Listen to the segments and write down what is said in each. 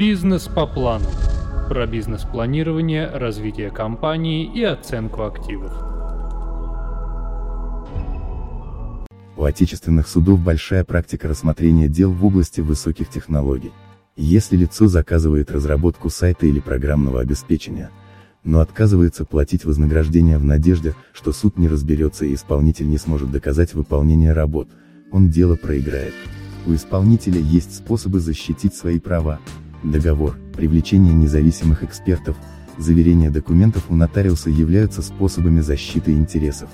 Бизнес по плану. Про бизнес-планирование, развитие компании и оценку активов. У отечественных судов большая практика рассмотрения дел в области высоких технологий. Если лицо заказывает разработку сайта или программного обеспечения, но отказывается платить вознаграждение в надежде, что суд не разберется и исполнитель не сможет доказать выполнение работ, он дело проиграет. У исполнителя есть способы защитить свои права. Договор, привлечение независимых экспертов, заверение документов у нотариуса являются способами защиты интересов.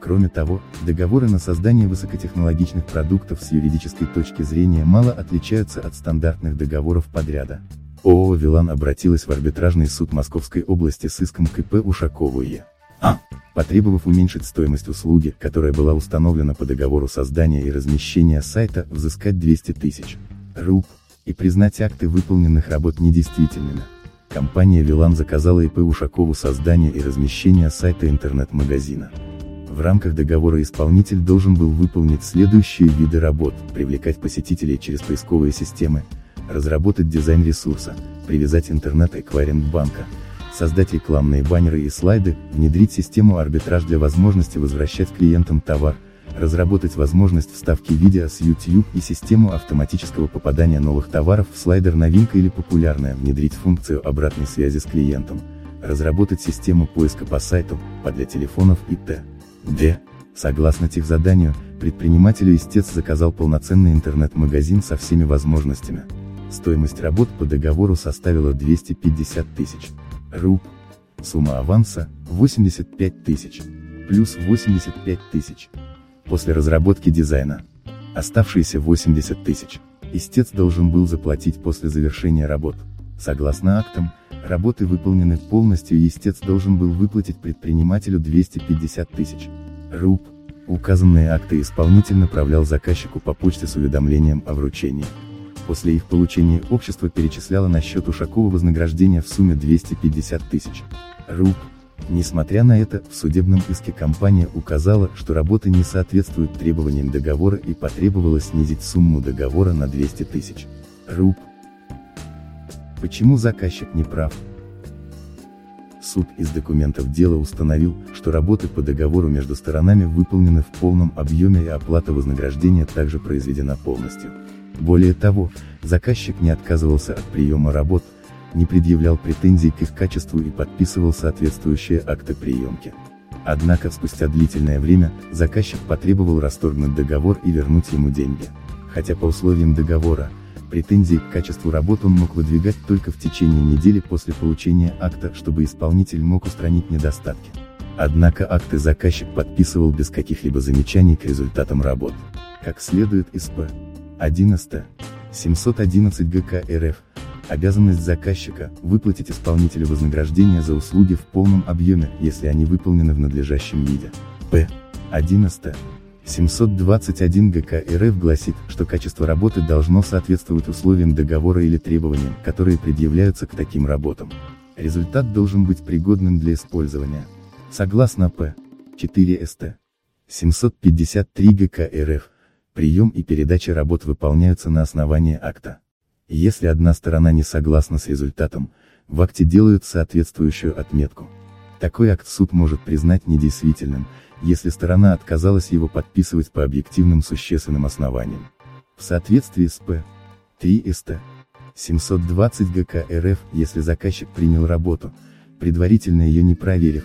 Кроме того, договоры на создание высокотехнологичных продуктов с юридической точки зрения мало отличаются от стандартных договоров подряда. ООО «Вилан» обратилась в арбитражный суд Московской области с иском КП Ушакову Е. А. Потребовав уменьшить стоимость услуги, которая была установлена по договору создания и размещения сайта, взыскать 200 тысяч руб, и признать акты выполненных работ недействительными. Компания «Вилан» заказала ИП Ушакову создание и размещение сайта интернет-магазина. В рамках договора исполнитель должен был выполнить следующие виды работ, привлекать посетителей через поисковые системы, разработать дизайн ресурса, привязать интернет-эквайринг банка, создать рекламные баннеры и слайды, внедрить систему арбитраж для возможности возвращать клиентам товар, разработать возможность вставки видео с YouTube и систему автоматического попадания новых товаров в слайдер новинка или популярная, внедрить функцию обратной связи с клиентом, разработать систему поиска по сайту, по для телефонов и т.д. Согласно техзаданию, предпринимателю истец заказал полноценный интернет-магазин со всеми возможностями. Стоимость работ по договору составила 250 тысяч руб. Сумма аванса – 85 тысяч. Плюс 85 тысяч. После разработки дизайна. Оставшиеся 80 тысяч. Истец должен был заплатить после завершения работ. Согласно актам, работы выполнены полностью и истец должен был выплатить предпринимателю 250 тысяч руб. Указанные акты исполнитель направлял заказчику по почте с уведомлением о вручении. После их получения общество перечисляло на счет Ушакова вознаграждение в сумме 250 тысяч руб. Несмотря на это, в судебном иске компания указала, что работы не соответствуют требованиям договора и потребовала снизить сумму договора на 200 тысяч руб. Почему заказчик не прав? Суд из документов дела установил, что работы по договору между сторонами выполнены в полном объеме и оплата вознаграждения также произведена полностью. Более того, заказчик не отказывался от приема работ, не предъявлял претензий к их качеству и подписывал соответствующие акты приемки. Однако спустя длительное время, заказчик потребовал расторгнуть договор и вернуть ему деньги. Хотя по условиям договора, претензии к качеству работ он мог выдвигать только в течение недели после получения акта, чтобы исполнитель мог устранить недостатки. Однако акты заказчик подписывал без каких-либо замечаний к результатам работ. Как следует из П. 11. 711 ГК РФ. Обязанность заказчика – выплатить исполнителю вознаграждение за услуги в полном объеме, если они выполнены в надлежащем виде. П. 11. 721 ГК РФ гласит, что качество работы должно соответствовать условиям договора или требованиям, которые предъявляются к таким работам. Результат должен быть пригодным для использования. Согласно П. 4 СТ. 753 ГК РФ, прием и передача работ выполняются на основании акта. Если одна сторона не согласна с результатом, в акте делают соответствующую отметку. Такой акт суд может признать недействительным, если сторона отказалась его подписывать по объективным существенным основаниям. В соответствии с П. 3 СТ. 720 ГК РФ, если заказчик принял работу, предварительно ее не проверив,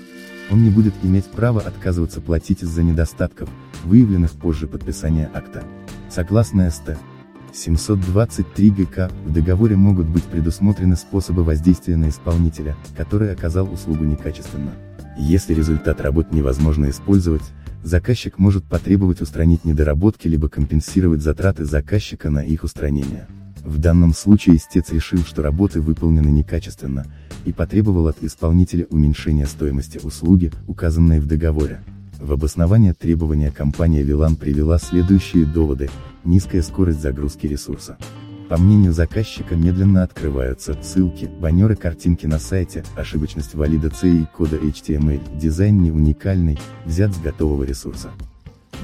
он не будет иметь права отказываться платить из-за недостатков, выявленных позже подписания акта. Согласно СТ. 723 ГК, в договоре могут быть предусмотрены способы воздействия на исполнителя, который оказал услугу некачественно. Если результат работ невозможно использовать, заказчик может потребовать устранить недоработки либо компенсировать затраты заказчика на их устранение. В данном случае истец решил, что работы выполнены некачественно, и потребовал от исполнителя уменьшения стоимости услуги, указанной в договоре. В обоснование требования компания Вилан привела следующие доводы, низкая скорость загрузки ресурса. По мнению заказчика медленно открываются ссылки, баннеры картинки на сайте, ошибочность валида C и кода HTML, дизайн не уникальный, взят с готового ресурса.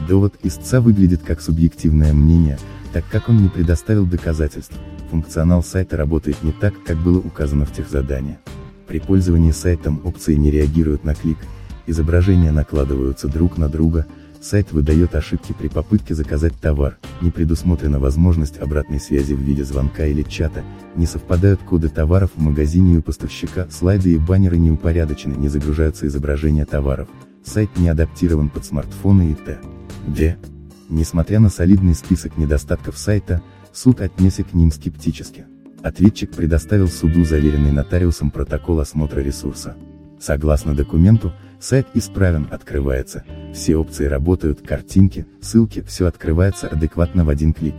Довод истца выглядит как субъективное мнение, так как он не предоставил доказательств, функционал сайта работает не так, как было указано в тех заданиях. При пользовании сайтом опции не реагируют на клик, изображения накладываются друг на друга, сайт выдает ошибки при попытке заказать товар, не предусмотрена возможность обратной связи в виде звонка или чата, не совпадают коды товаров в магазине и у поставщика, слайды и баннеры не упорядочены, не загружаются изображения товаров, сайт не адаптирован под смартфоны и т.д. Несмотря на солидный список недостатков сайта, суд отнесся к ним скептически. Ответчик предоставил суду заверенный нотариусом протокол осмотра ресурса. Согласно документу, сайт исправен, открывается, все опции работают, картинки, ссылки, все открывается адекватно в один клик.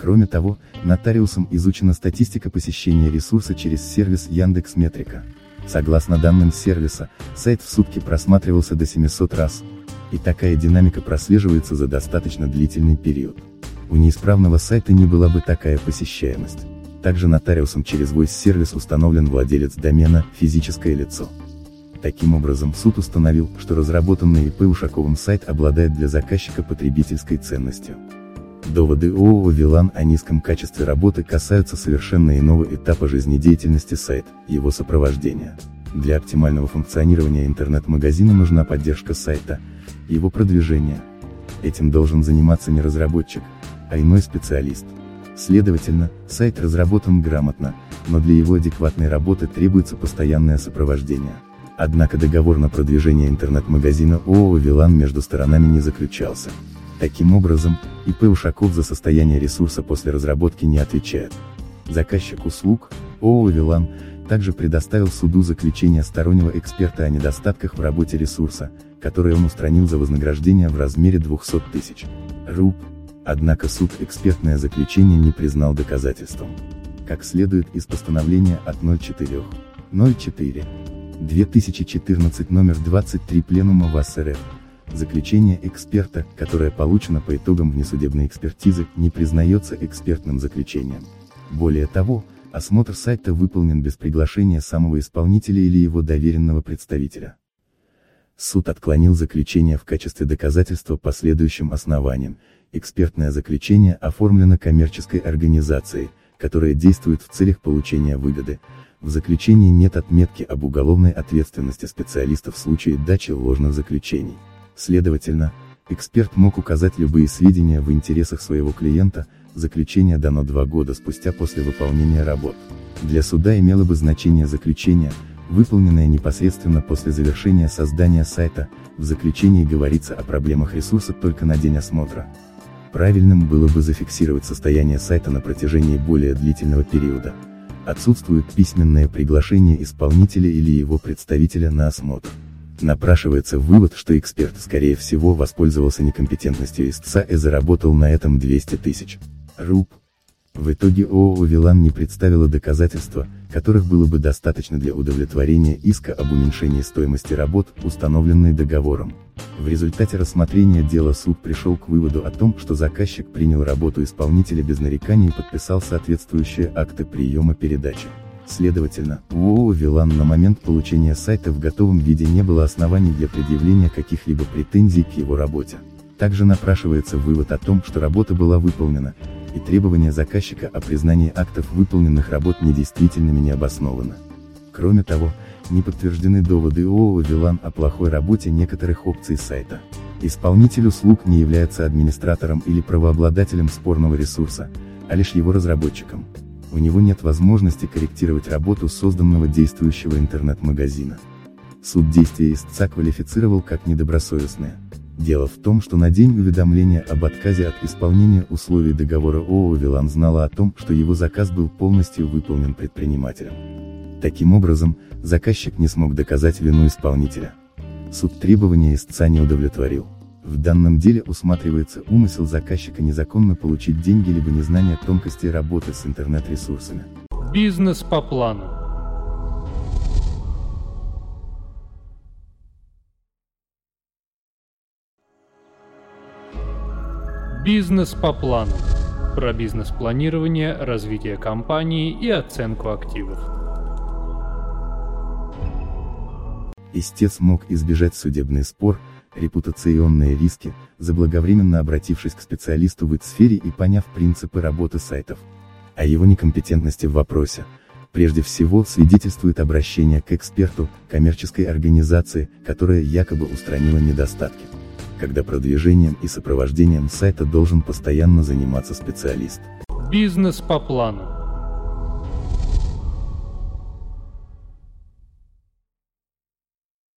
Кроме того, нотариусом изучена статистика посещения ресурса через сервис Яндекс Метрика. Согласно данным сервиса, сайт в сутки просматривался до 700 раз, и такая динамика прослеживается за достаточно длительный период. У неисправного сайта не была бы такая посещаемость. Также нотариусом через Voice сервис установлен владелец домена, физическое лицо. Таким образом суд установил, что разработанный ИП Ушаковым сайт обладает для заказчика потребительской ценностью. Доводы ООО «Вилан» о низком качестве работы касаются совершенно иного этапа жизнедеятельности сайта, его сопровождения. Для оптимального функционирования интернет-магазина нужна поддержка сайта, его продвижение. Этим должен заниматься не разработчик, а иной специалист. Следовательно, сайт разработан грамотно, но для его адекватной работы требуется постоянное сопровождение. Однако договор на продвижение интернет-магазина ООО «Вилан» между сторонами не заключался. Таким образом, ИП Ушаков за состояние ресурса после разработки не отвечает. Заказчик услуг, ООО «Вилан», также предоставил суду заключение стороннего эксперта о недостатках в работе ресурса, который он устранил за вознаграждение в размере 200 тысяч руб. Однако суд экспертное заключение не признал доказательством. Как следует из постановления от 04. 04. 2014 номер 23 Пленума ВАС РФ, заключение эксперта, которое получено по итогам внесудебной экспертизы, не признается экспертным заключением. Более того, осмотр сайта выполнен без приглашения самого исполнителя или его доверенного представителя. Суд отклонил заключение в качестве доказательства по следующим основаниям. Экспертное заключение оформлено коммерческой организацией, которая действует в целях получения выгоды. В заключении нет отметки об уголовной ответственности специалиста в случае дачи ложных заключений. Следовательно, эксперт мог указать любые сведения в интересах своего клиента, заключение дано два года спустя после выполнения работ. Для суда имело бы значение заключение, выполненная непосредственно после завершения создания сайта, в заключении говорится о проблемах ресурса только на день осмотра. Правильным было бы зафиксировать состояние сайта на протяжении более длительного периода. Отсутствует письменное приглашение исполнителя или его представителя на осмотр. Напрашивается вывод, что эксперт, скорее всего, воспользовался некомпетентностью истца и заработал на этом 200 тысяч руб. В итоге ООО «Вилан» не представила доказательства, которых было бы достаточно для удовлетворения иска об уменьшении стоимости работ, установленной договором. В результате рассмотрения дела суд пришел к выводу о том, что заказчик принял работу исполнителя без нареканий и подписал соответствующие акты приема передачи. Следовательно, у ООО «Вилан» на момент получения сайта в готовом виде не было оснований для предъявления каких-либо претензий к его работе. Также напрашивается вывод о том, что работа была выполнена, и требования заказчика о признании актов выполненных работ недействительными не обоснованы. Кроме того, не подтверждены доводы ООО «Вилан» о плохой работе некоторых опций сайта. Исполнитель услуг не является администратором или правообладателем спорного ресурса, а лишь его разработчиком. У него нет возможности корректировать работу созданного действующего интернет-магазина. Суд действия истца квалифицировал как недобросовестное. Дело в том, что на день уведомления об отказе от исполнения условий договора ООО «Вилан» знала о том, что его заказ был полностью выполнен предпринимателем. Таким образом, заказчик не смог доказать вину исполнителя. Суд требования истца не удовлетворил. В данном деле усматривается умысел заказчика незаконно получить деньги либо незнание тонкостей работы с интернет-ресурсами. Бизнес по плану. Бизнес по плану. Про бизнес-планирование, развитие компании и оценку активов. Истец мог избежать судебный спор, репутационные риски, заблаговременно обратившись к специалисту в этой сфере и поняв принципы работы сайтов. О его некомпетентности в вопросе, прежде всего свидетельствует обращение к эксперту, коммерческой организации, которая якобы устранила недостатки. Когда продвижением и сопровождением сайта должен постоянно заниматься специалист. Бизнес по плану.